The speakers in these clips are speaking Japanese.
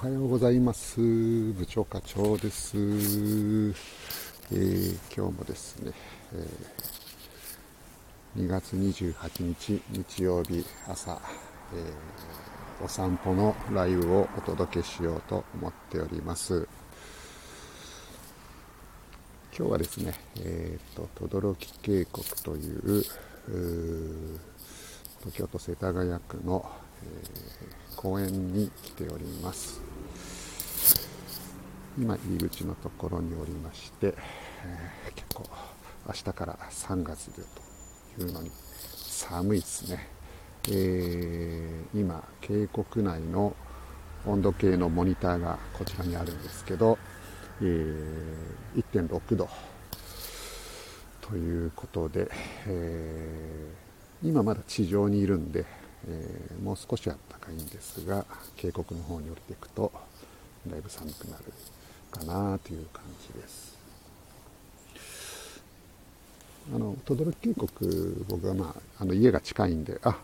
おはようございます。部長課長です、えー、今日もですね、えー、2月28日日曜日朝、えー、お散歩のライブをお届けしようと思っております。今日はですね、えーと、轟渓谷という東京都世田谷区の、公園に来ております。今入り口のところにおりまして、結構明日から3月でというのに寒いですね、えー、今渓谷内の温度計のモニターがこちらにあるんですけど、えー、1.6度。ということで、えー、今まだ地上にいるんで、えー、もう少しあったかいんですが渓谷の方に降りていくとだいぶ寒くなるかなという感じです。あの轟渓谷僕はまああの家が近いんであ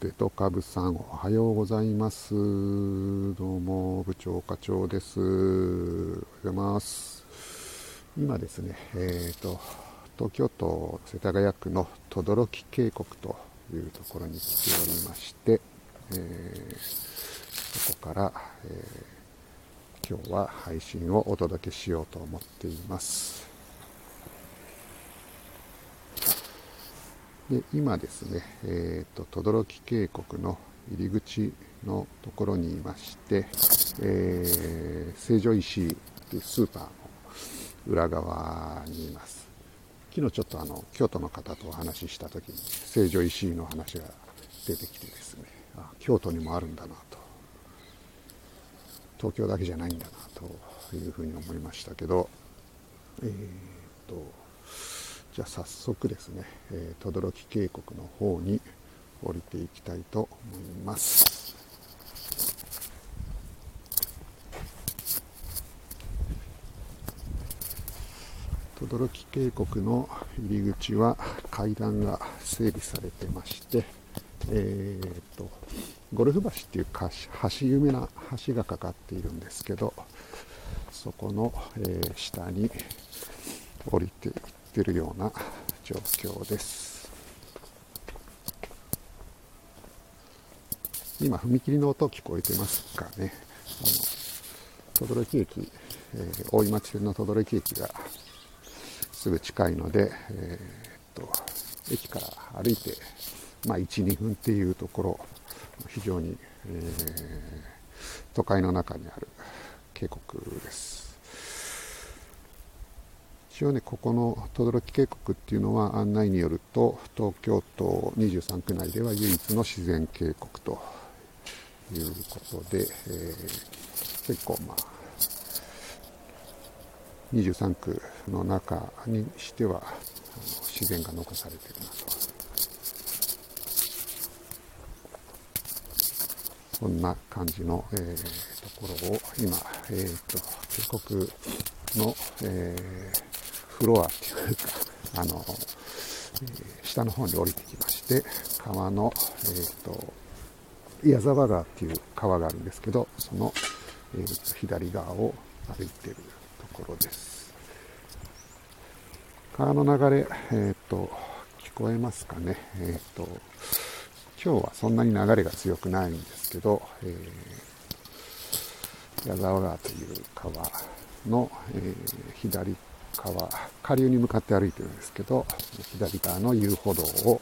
ベトカブさんおはようございます。どうも部長課長です。おはようございます。今ですねえっ、ー、と東京都世田谷区の轟渓谷というところに来ておりまして、えー、そこから、えー今日は配信をお届けしようと思っています。で今ですね、えーと、轟渓谷の入り口のところにいまして、えー、成城石井というスーパーの裏側にいます。昨日ちょっとあの京都の方とお話しした時に成城石井の話が出てきてですねあ京都にもあるんだなと東京だけじゃないんだなというふうに思いましたけど、えーと、じゃあ早速ですね、えー、轟渓谷の方に降りていきたいと思います。轟渓谷の入り口は階段が整備されてまして、えーとゴルフ橋っていう橋有名な橋がかかっているんですけどそこの、えー、下に降りていってるような状況です。今踏切の音聞こえてますかね。轟駅、えー、大井町線の轟駅がすぐ近いので、えー、っと駅から歩いて、まあ、12分っていうところ非常に、えー、都会の中にある渓谷です。一応ねここの轟渓谷っていうのは案内によると東京都23区内では唯一の自然渓谷ということで、えー、結構まあ23区の中にしては自然が残されているなと。そんな感じの、えー、ところを今、えーと、渓谷の、えー、フロアっていうかあの、えー、下の方に降りてきまして川の、えーと、矢沢川っていう川があるんですけどその、えーと、左側を歩いている。ころです。川の流れ、えー、と聞こえますかね、えー、と今日はそんなに流れが強くないんですけど、えー、矢沢川という川の、えー、左側、下流に向かって歩いてるんですけど、左側の遊歩道を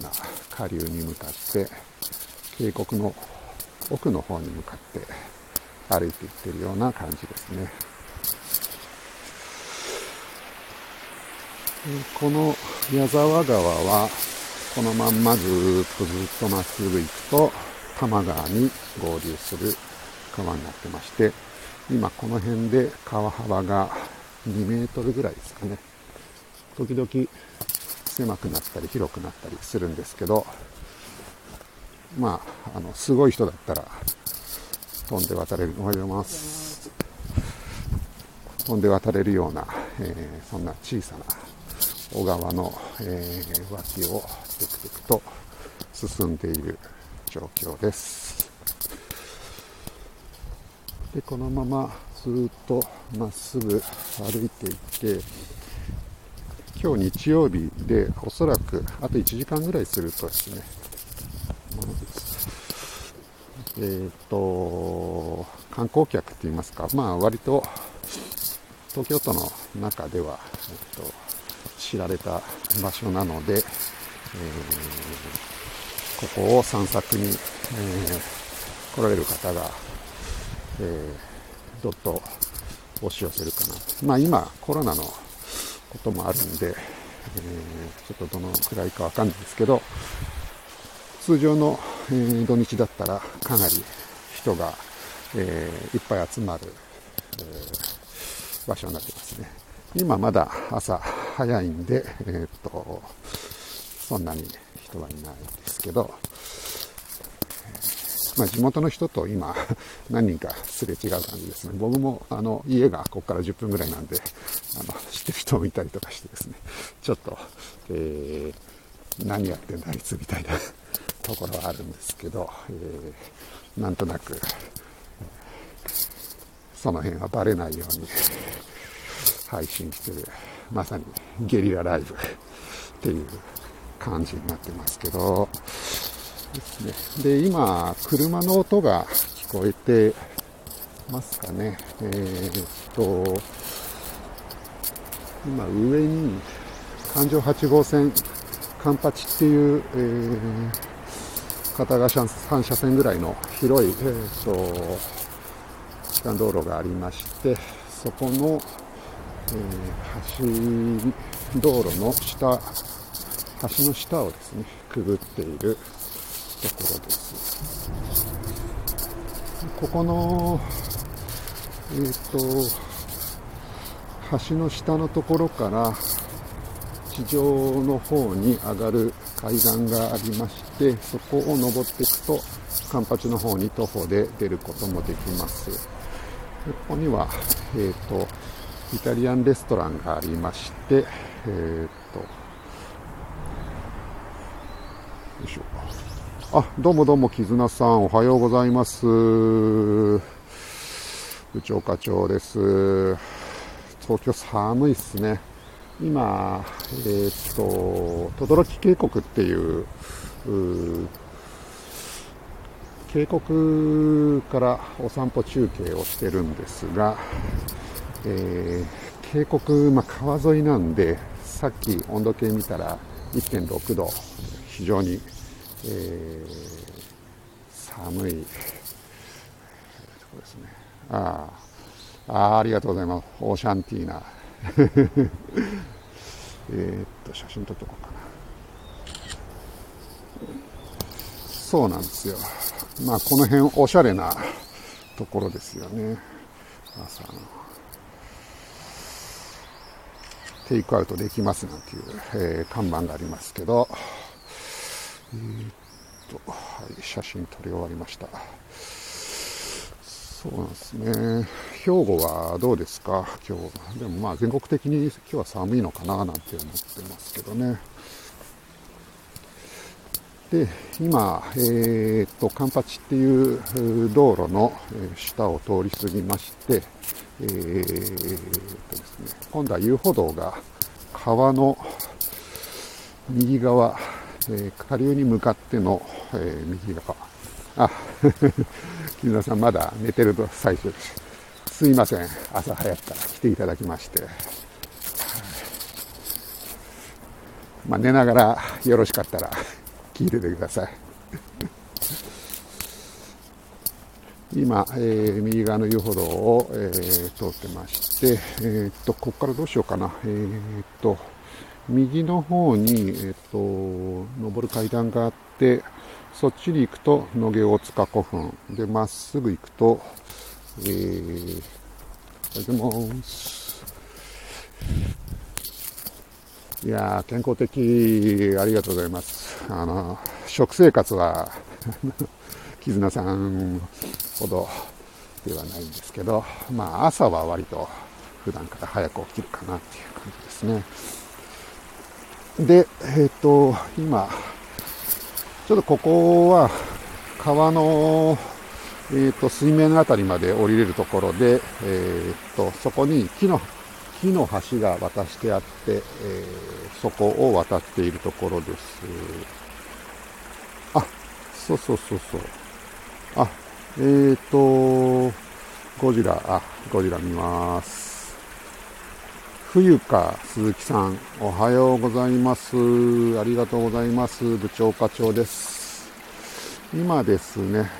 今、下流に向かって、渓谷の奥の方に向かって歩いていってるような感じですね。この矢沢川はこのまんまずっとずっとまっすぐ行くと多摩川に合流する川になってまして今この辺で川幅が2メートルぐらいですかね時々狭くなったり広くなったりするんですけどまああのすごい人だったら飛んで渡れるおはようございます飛んで渡れるような、えー、そんな小さな小川の、えー、脇をテクテクと進んでいる状況です。で、このままずっとまっすぐ歩いていって、今日日曜日でおそらくあと1時間ぐらいするとですね、えっ、と、観光客って言いますか、まあ割と東京都の中では、えっ、と、知られた場所なので、えー、ここを散策に、えー、来られる方が、えー、どっと押し寄せるかな。まあ今、コロナのこともあるんで、えー、ちょっとどのくらいかわかんないですけど、通常の、えー、土日だったらかなり人が、えー、いっぱい集まる、えー、場所になってますね。今まだ朝早いんで、えっと、そんなに人はいないですけど、まあ、地元の人と今、何人かすれ違う感じですね。僕も、あの、家がここから10分ぐらいなんで、あの、知ってる人もいたりとかしてですね、ちょっと、えー、何やってんだあいつみたいなところはあるんですけど、えー、なんとなく、その辺はバレないように配信してる、まさにゲリラライブっていう感じになってますけど、ですね。で、今、車の音が聞こえてますかね。えー、っと、今上に環状8号線カンパチっていう、えー、片側3車線ぐらいの広い、えー、っと、機関道路がありまして、そこの、えー、橋、道路の下、橋の下をですね、くぐっているところです。ここの、えっ、ー、と、橋の下のところから地上の方に上がる階段がありまして、そこを登っていくと、カンパチの方に徒歩で出ることもできます。ここには、えっ、ー、と、イタリアンレストランがありまして、えっ、ー、と、よいしょ。あ、どうもどうも、絆さん、おはようございます。部長課長です。東京寒いっすね。今、えー、っと、轟渓谷ってい、う渓谷からお散歩中継をしてるんですが、えー、渓谷、まあ、川沿いなんで、さっき温度計見たら1.6度、非常にえー、寒いとこですね。ああ、ありがとうございます。オーシャンティーナ。えっと、写真撮っとこうかそうなんですよ。まあ、この辺おしゃれなところですよね。朝の。テイクアウトできますなんていう、えー、看板がありますけど、えー、っと、はい、写真撮り終わりました。そうなんですね。兵庫はどうですか？今日。でもまあ全国的に今日は寒いのかななんて思ってますけどね。で、今、えー、っと、カンパチっていう道路の下を通り過ぎまして、えー、っとですね、今度は遊歩道が川の右側、えー、下流に向かっての、えー、右側。あ、木村さんまだ寝てる最中です。すいません。朝早くから来ていただきまして。まあ、寝ながらよろしかったら聞いててください。今、えー、右側の遊歩道を、えー、通ってまして、えー、っと、ここからどうしようかな。えー、っと、右の方に、えっ、と、登る階段があって、そっちに行くと野毛大塚古墳。で、まっすぐ行くと、えー、おはようございます。いや、健康的、ありがとうございます。あの、食生活は 絆さんほどではないんですけど、まあ、朝は割と普段から早く起きるかなっていう感じですね。で、えっ、ー、と、今、ちょっとここは川の、えーと、水面のあたりまで降りれるところで、えーと、そこに木の木の橋が渡してあって、え、そこを渡っているところです。あ、そうそうそうそう。あ、えっ、ー、と、ゴジラ、あ、ゴジラ見ます。冬か鈴木さん、おはようございます。ありがとうございます。部長課長です。今ですね、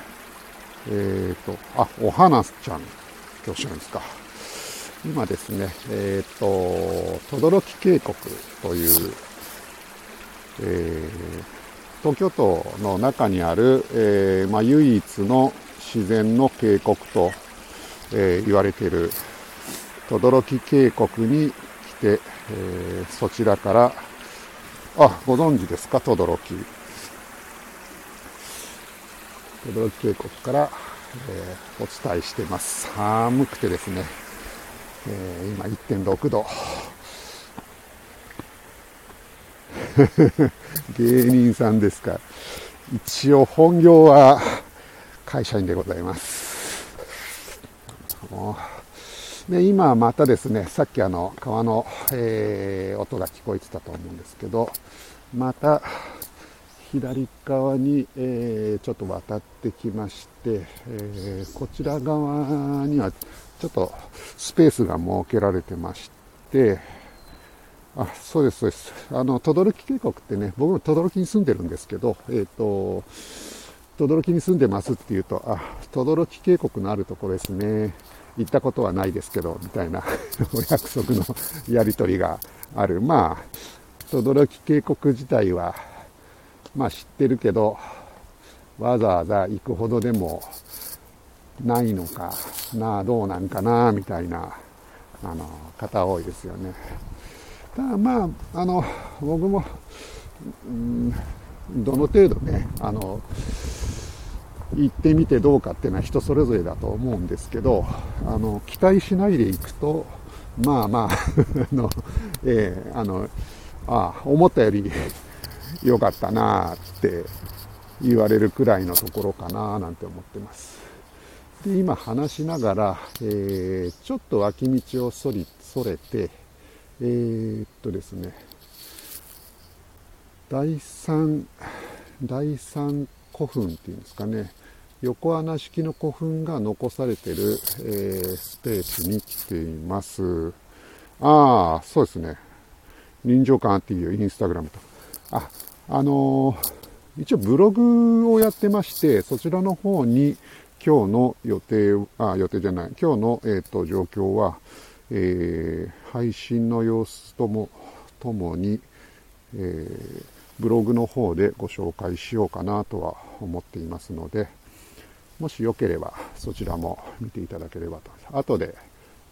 えっ、ー、と、あ、お花ちゃん、今日ですか。今ですね、えっ、ー、と、轟渓谷という、えー、東京都の中にある、えー、まあ、唯一の自然の渓谷と、えー、言われている轟渓谷に来て、えー、そちらから、あ、ご存知ですか、轟。轟渓谷から、えー、お伝えしてます。寒くてですね、えー、今1.6度。芸人さんですか。一応本業は会社員でございます。で今またですね、さっきあの川の、えー、音が聞こえてたと思うんですけど、また左側に、えー、ちょっと渡ってきまして、えー、こちら側にはちょっとスペースが設けられてまして、あ、そうです、そうです。あの、轟渓谷ってね、僕も轟に住んでるんですけど、えっ、ー、と、轟に住んでますって言うと、あ、轟渓谷のあるところですね。行ったことはないですけど、みたいな お約束のやりとりがある。まあ、轟渓谷自体は、まあ知ってるけど、わざわざ行くほどでもないのかな、どうなんかな、みたいな、あの、方多いですよね。ただまあ、あの、僕も、うん、どの程度ね、あの、行ってみてどうかっていうのは人それぞれだと思うんですけど、あの、期待しないでいくと、まあまあ あの、えー、あの、ああ、思ったより良かったなって言われるくらいのところかななんて思ってます。で今話しながら、えー、ちょっと脇道をそりそれて、えー、っとですね、第三、第三古墳っていうんですかね、横穴式の古墳が残されてる、えー、スペースに来ています。ああ、そうですね。臨場感あっていいよ、インスタグラムと。あ、あのー、一応ブログをやってまして、そちらの方に、今日の予定、あ、予定じゃない、今日の、えっ、ー、と、状況は、えー、配信の様子とも、ともに、えー、ブログの方でご紹介しようかなとは思っていますので、もしよければそちらも見ていただければと。後で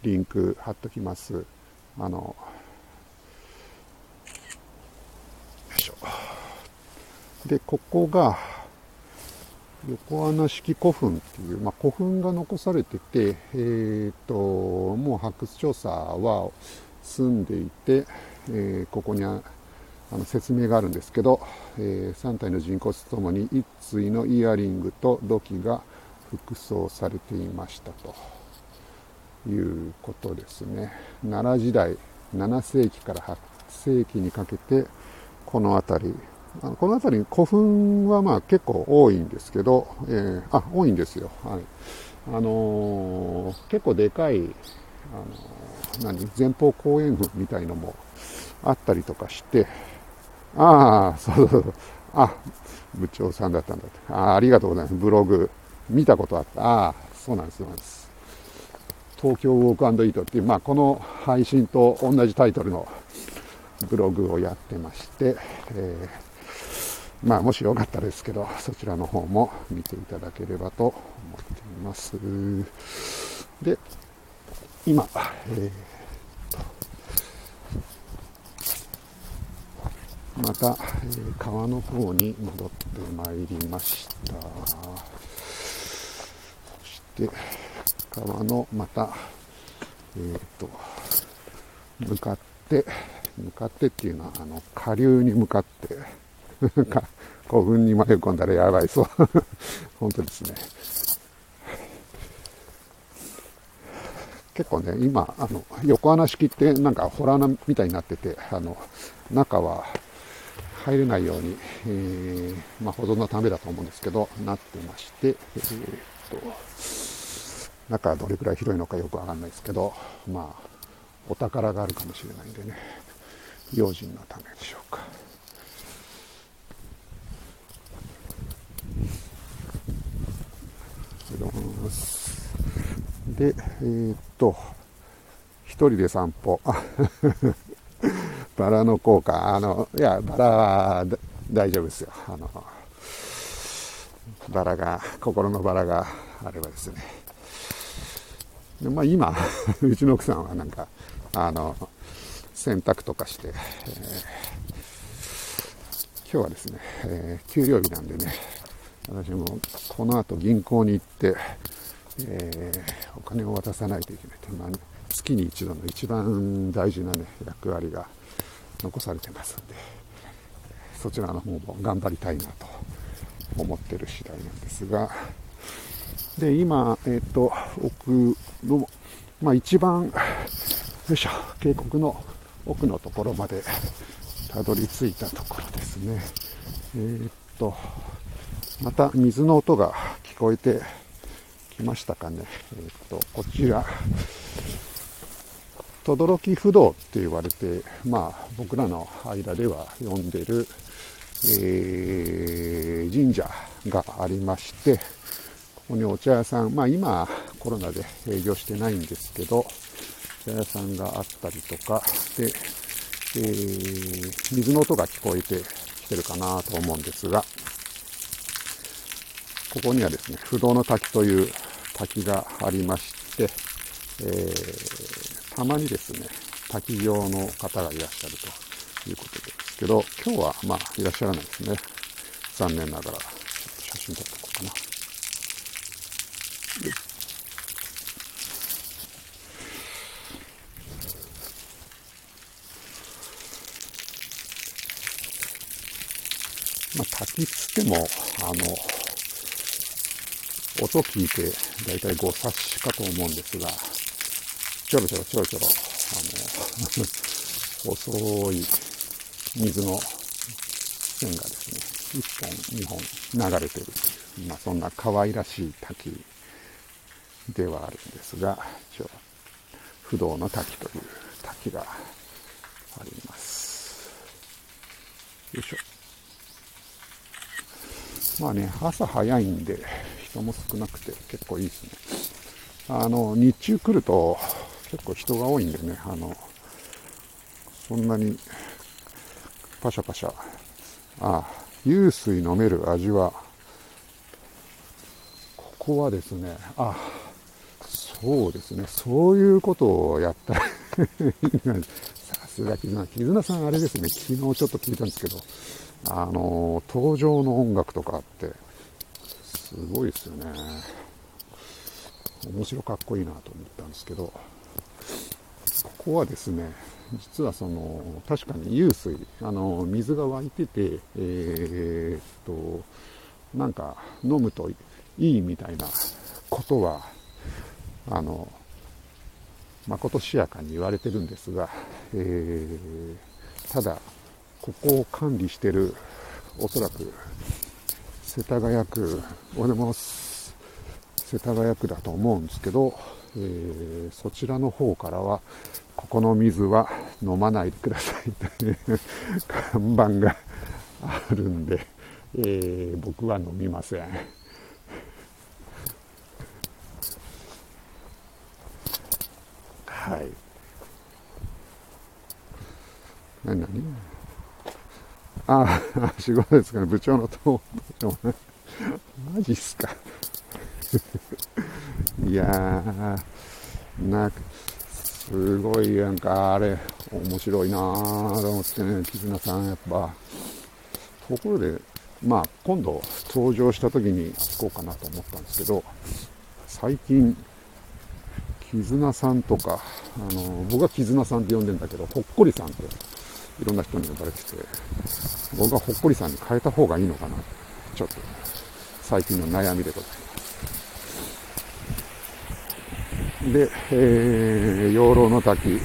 リンク貼っときます。あの、よいしょ。で、ここが、横穴式古墳っていう、まあ、古墳が残されてて、えーと、もう発掘調査は済んでいて、えー、ここにあの説明があるんですけど、えー、3体の人骨とともに一対のイヤリングと土器が副葬されていましたと。いうことですね。奈良時代7世紀から8世紀にかけてこの辺りあのこの辺り古墳はまあ結構多いんですけど、えー、あ、多いんですよ。はい。あのー、結構でかい、あのー、何、前方後円墳みたいのもあったりとかして、ああ、そうそうそう、あ、部長さんだったんだって。ああありがとうございます。ブログ、見たことあった。ああ、そうなんです、そうなんです。東京ウォークイートっていう、まあ、この配信と同じタイトルのブログをやってまして、えーまあ、もしよかったですけど、そちらの方も見ていただければと思っています。で、今、えー、また、えー、川の方に戻ってまいりました。そして、川のまた、えっ、と、向かって、向かってっていうのは、あの、下流に向かって、古墳に迷い込んだらやばいそう。本当ですね。結構ね、今、あの、横穴式ってなんかホラー穴みたいになってて、あの、中は入れないように、えー、まあ、保存のためだと思うんですけど、なってまして、えー、っと、中はどれくらい広いのかよくわかんないですけど、まあ、お宝があるかもしれないんでね、用心のためでしょうか。で、えー、っと、一人で散歩。バラの効果、あの、いや、バラは大丈夫ですよ。あの、バラが、心のバラがあればですね。まあ今、うちの奥さんはなんか、あの、洗濯とかして、えー、今日はですね、えー、給料日なんでね、私もこの後銀行に行って、えー、お金を渡さないといけないと、まあ、月に一度の一番大事なね、役割が残されてますんで、そちらの方も頑張りたいなと思ってる次第なんですが、で、今、えっ、ー、と、奥の、まあ一番、よいしょ、渓谷の奥のところまでたどり着いたところですね。えー、と、また水の音が聞こえてきましたかね。えー、っと、こちら、轟不動って言われて、まあ、僕らの間では呼んでる、えー、神社がありまして、ここにお茶屋さん、まあ今コロナで営業してないんですけど、お茶屋さんがあったりとか、で、えー、水の音が聞こえてきてるかなと思うんですが、ここにはですね、不動の滝という滝がありまして、えー、たまにですね、滝行の方がいらっしゃるということですけど、今日はまあいらっしゃらないですね。残念ながら、ちょっと写真撮っておこうかな。まあ、滝つっても、あの、音聞いて大体5察しかと思うんですが、ちょろちょろちょろちょろ、あの、細い水の線がですね、1本、2本流れてるという、まあそんな可愛らしい滝ではあるんですが、一応、不動の滝という滝があります。よいしょ。まあね、朝早いんで、人も少なくて結構いいですね。あの、日中来ると結構人が多いんでね、あの、そんなにパシャパシャ、ああ、湧水飲める味は、ここはですね、ああ、そうですね、そういうことをやったら さすが絆、絆さんあれですね、昨日ちょっと聞いたんですけど、あの、登場の音楽とかあって、すごいですよね。面白かっこいいなと思ったんですけど、ここはですね、実はその、確かに湧水、あの、水が湧いてて、えー、っと、なんか飲むといいみたいなことは、あの、まことしやかに言われてるんですが、えー、ただ、ここを管理してる、おそらく、世田谷区、俺も世田谷区だと思うんですけど、えー、そちらの方からは、ここの水は飲まないでくださいという看板があるんで、えー、僕は飲みません。はい。何何？ああ、仕事ですかね。部長のと、マジっすか。いやー、なんか、すごいなんかあれ、面白いなーと思ってね、絆さんやっぱ。ところで、まあ今度登場した時に聞こうかなと思ったんですけど、最近、絆さんとか、あの、僕は絆さんって呼んでんだけど、ほっこりさんっていろんな人に呼ばれてて、僕はほっこりさんに変えた方がいいのかな。ちょっと、最近の悩みでございます。で、えー、養老の滝、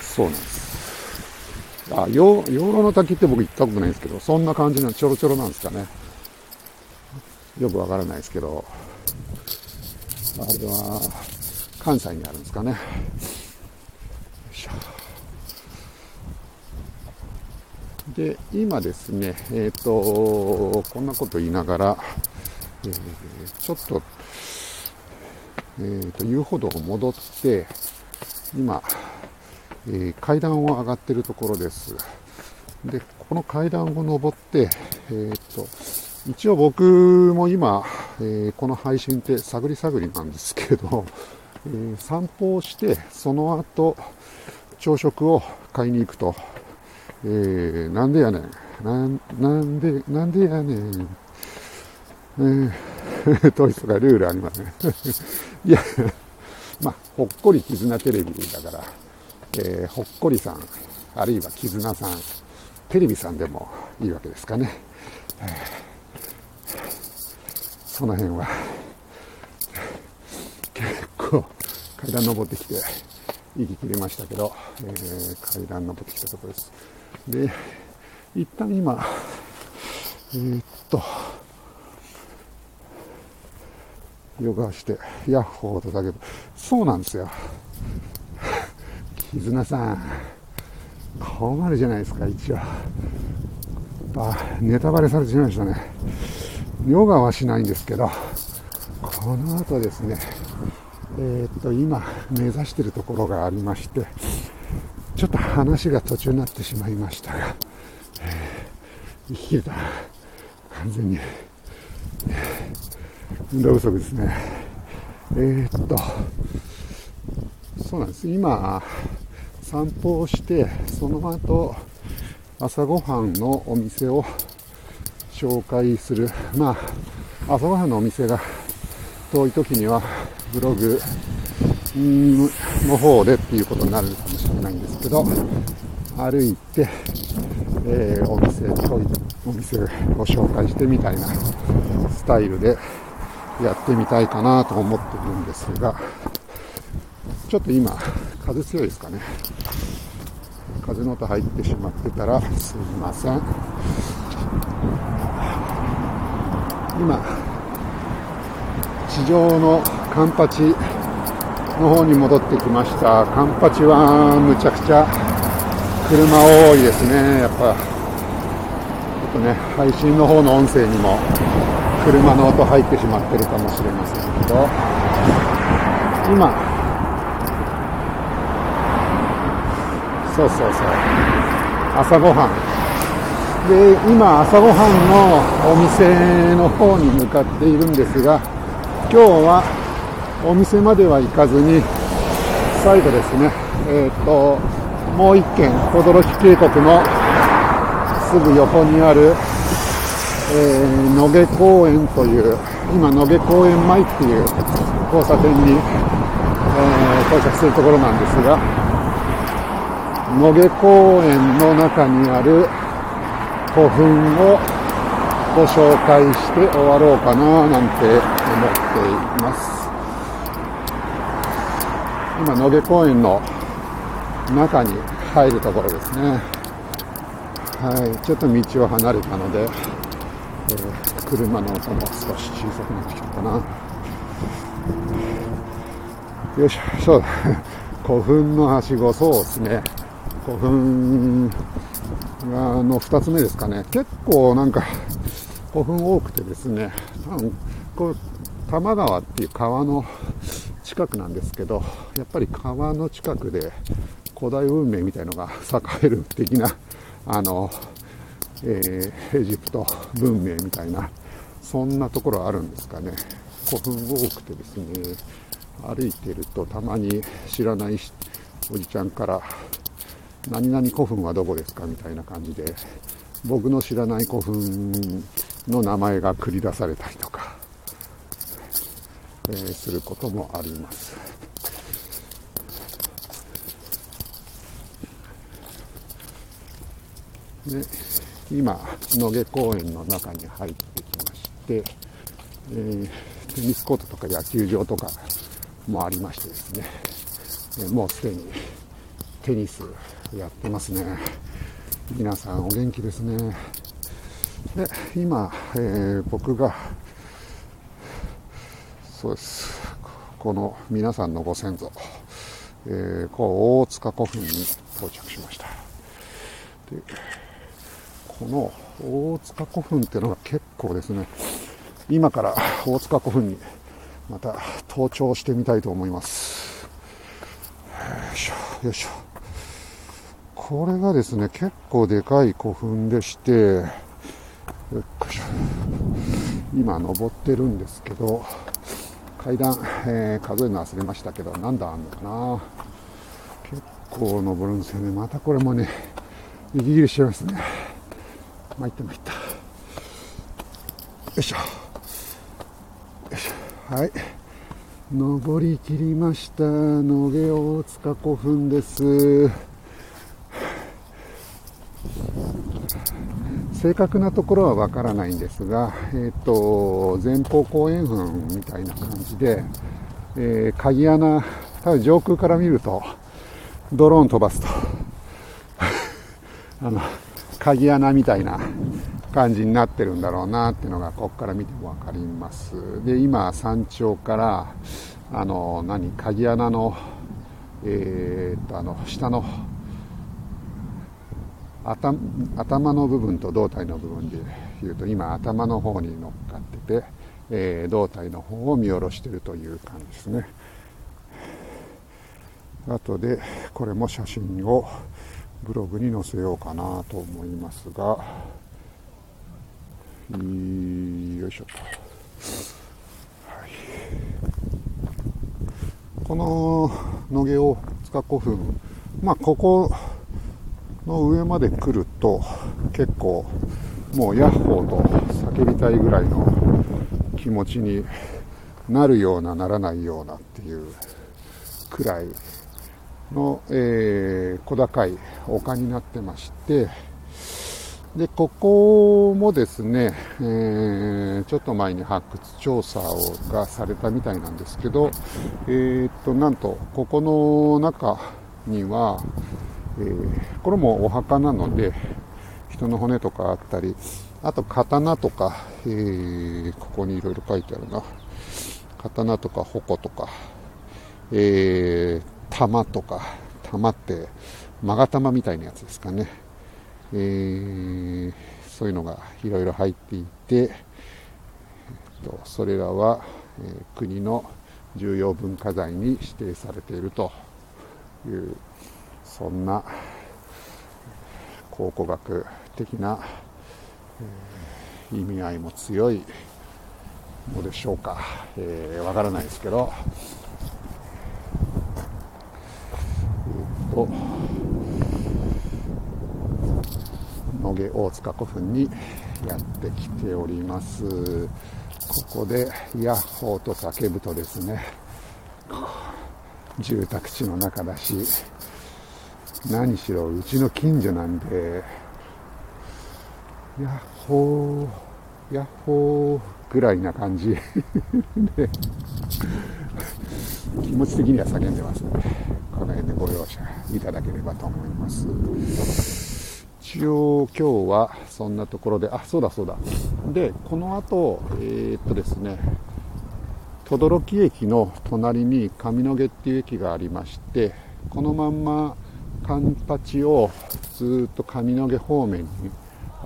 そうなんです。あ、養養老の滝って僕行ったことないんですけど、そんな感じのちょろちょろなんですかね。よくわからないですけど、あれは、関西にあるんですかね。よいしょで、今ですね、えっ、ー、と、こんなこと言いながら、えー、ちょっと、えっ、ー、と、遊歩道を戻って、今、え、階段を上がってるところです。で、この階段を登って、えっ、と、一応僕も今、えこの配信って探り探りなんですけど、え散歩をして、その後、朝食を買いに行くとえー、なんでやねん。なん、なんで、なんでやねん。えー、というとかルールありますね。いや、まあ、ほっこり絆テレビだから、えー、ほっこりさん、あるいは絆さん、テレビさんでもいいわけですかね。えー、その辺は、結構階段登ってきて、行き切れましたけど、えー、階段登ってきたところです。で、一旦今、え、っと、ヨガして、ヤッホーとだけど、そうなんですよ。絆さん、困るじゃないですか、一応。あ、ネタバレされてしまいましたね。ヨガはしないんですけど、この後ですね、えー、っと、今、目指してるところがありまして、話が途中になってしまいましたが、えー、生き切れた。完全に、えー、運動不足ですね。えー、っと、そうなんです。今、散歩をして、その後、朝ごはんのお店を紹介する。まあ、朝ごはんのお店が遠い時にはブログの方でっていうことになるかもしれないんですけど、歩いて、えー、お店、お店を紹介してみたいなスタイルでやってみたいかなと思ってるんですが、ちょっと今、風強いですかね。風の音入ってしまってたらすいません。今、地上のカンパチの方に戻ってきました。カンパチはむちゃくちゃ車多いですね。やっぱ、ちょっとね、配信の方の音声にも車の音入ってしまってるかもしれませんけど、今、そうそうそう、朝ごはん。で、今、朝ごはんのお店の方に向かっているんですが、今日はお店までは行かずに、最後ですね、えっ、ー、と、もう一軒、轟渓谷のすぐ横にある、えー、野毛公園という、今野毛公園前っていう交差点に、えー、到着するところなんですが、野毛公園の中にある古墳をご紹介して終わろうかななんて思っています。今、野毛公園の中に入るところですね。はい、ちょっと道を離れたので、えー、車の音も少し小さくなってきたかな。よいしょ、そうだ。古墳のはしご、そうですね。古墳がの2つ目ですかね。結構なんか古墳多くてですね、多分こう多摩川っていう川の近くなんですけど、やっぱり川の近くで古代文明みたいのが 栄える的な、あの、えー、エジプト文明みたいな、そんなところあるんですかね。古墳多くてですね、歩いてるとたまに知らないおじちゃんから、何々古墳はどこですかみたいな感じで、僕の知らない古墳の名前が繰り出されたりとか、えー、することもあります。で今野毛公園の中に入ってきまして、えー、テニスコートとか野球場とかもありましてですね、えもうすでにテニスやってますね。皆さんお元気ですね。で、今、えー、僕が、そうです、この皆さんのご先祖、えー、こう大塚古墳に到着しました。でこの大塚古墳っていうのが結構ですね、今から大塚古墳にまた登頂してみたいと思います。よいしょ、よいしょ。これがですね、結構でかい古墳でして、よいしょ。今登ってるんですけど、階段、えー、数えるの忘れましたけど、何段あんのかな結構登るんですよね。またこれもね、息切れしちゃいますね。参った参った。よいしょ。よいしょ。はい。登りきりました。野毛大塚古墳です。正確なところはわからないんですが、えっ、ー、と、前方後円墳みたいな感じで、えー、鍵穴、多分上空から見ると、ドローン飛ばすと、あの、鍵穴みたいな感じになってるんだろうなっていうのが、ここから見ても分かります。で、今、山頂から、あの、何、鍵穴の、えー、っと、あの、下の、頭の部分と胴体の部分で言うと、今、頭の方に乗っかってて、えー、胴体の方を見下ろしているという感じですね。後で、これも写真をブログに載せようかなと思いますが、よいしょと。はい、この野毛を塚古墳、まあ、ここの上まで来ると結構もうヤッホーと叫びたいぐらいの気持ちになるようなならないようなっていうくらいの、えー、小高い丘になってまして、で、ここもですね、えー、ちょっと前に発掘調査をがされたみたいなんですけど、えー、っと、なんと、ここの中には、えー、これもお墓なので、人の骨とかあったり、あと刀とか、えー、ここにいろいろ書いてあるな。刀とか矛とか、えー、玉とか、玉って、勾玉みたいなやつですかね。えー、そういうのがいろいろ入っていて、えっと、それらは、え、国の重要文化財に指定されているという、そんな考古学的な、えー、意味合いも強いのでしょうか。えー、わからないですけど、と野毛大塚古墳にやってきております。ここでヤッホーと叫ぶとですね。住宅地の中だし何しろうちの近所なんで。ヤッホーヤッホーぐらいな感じ。で 気持ち的には叫んでます。ねこの辺でご容赦いただければと思います。一応今日はそんなところで、あ、そうだそうだ。で、この後、えー、っとですね、等々力駅の隣に上野毛っていう駅がありまして、このまんまカンパチをずっと上野毛方面に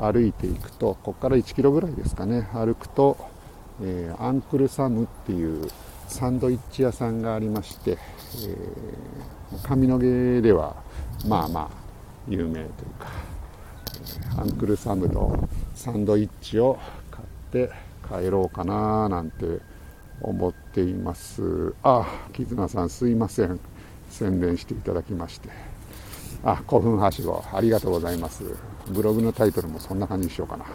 歩いていくと、ここから1キロぐらいですかね、歩くと、えー、アンクルサムっていうサンドイッチ屋さんがありまして、えー、上野毛ではまあまあ有名というか、アンクルサムのサンドイッチを買って帰ろうかななんて思っています。あ絆さんすいません。宣伝していただきまして。あ古墳はしごありがとうございますブログのタイトルもそんな感じにしようかな、は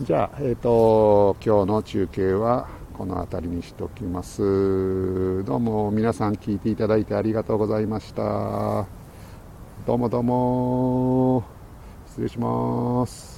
い、じゃあえっ、ー、と今日の中継はこの辺りにしておきます。どうも皆さん聞いていただいてありがとうございました。どうもどうも。失礼します。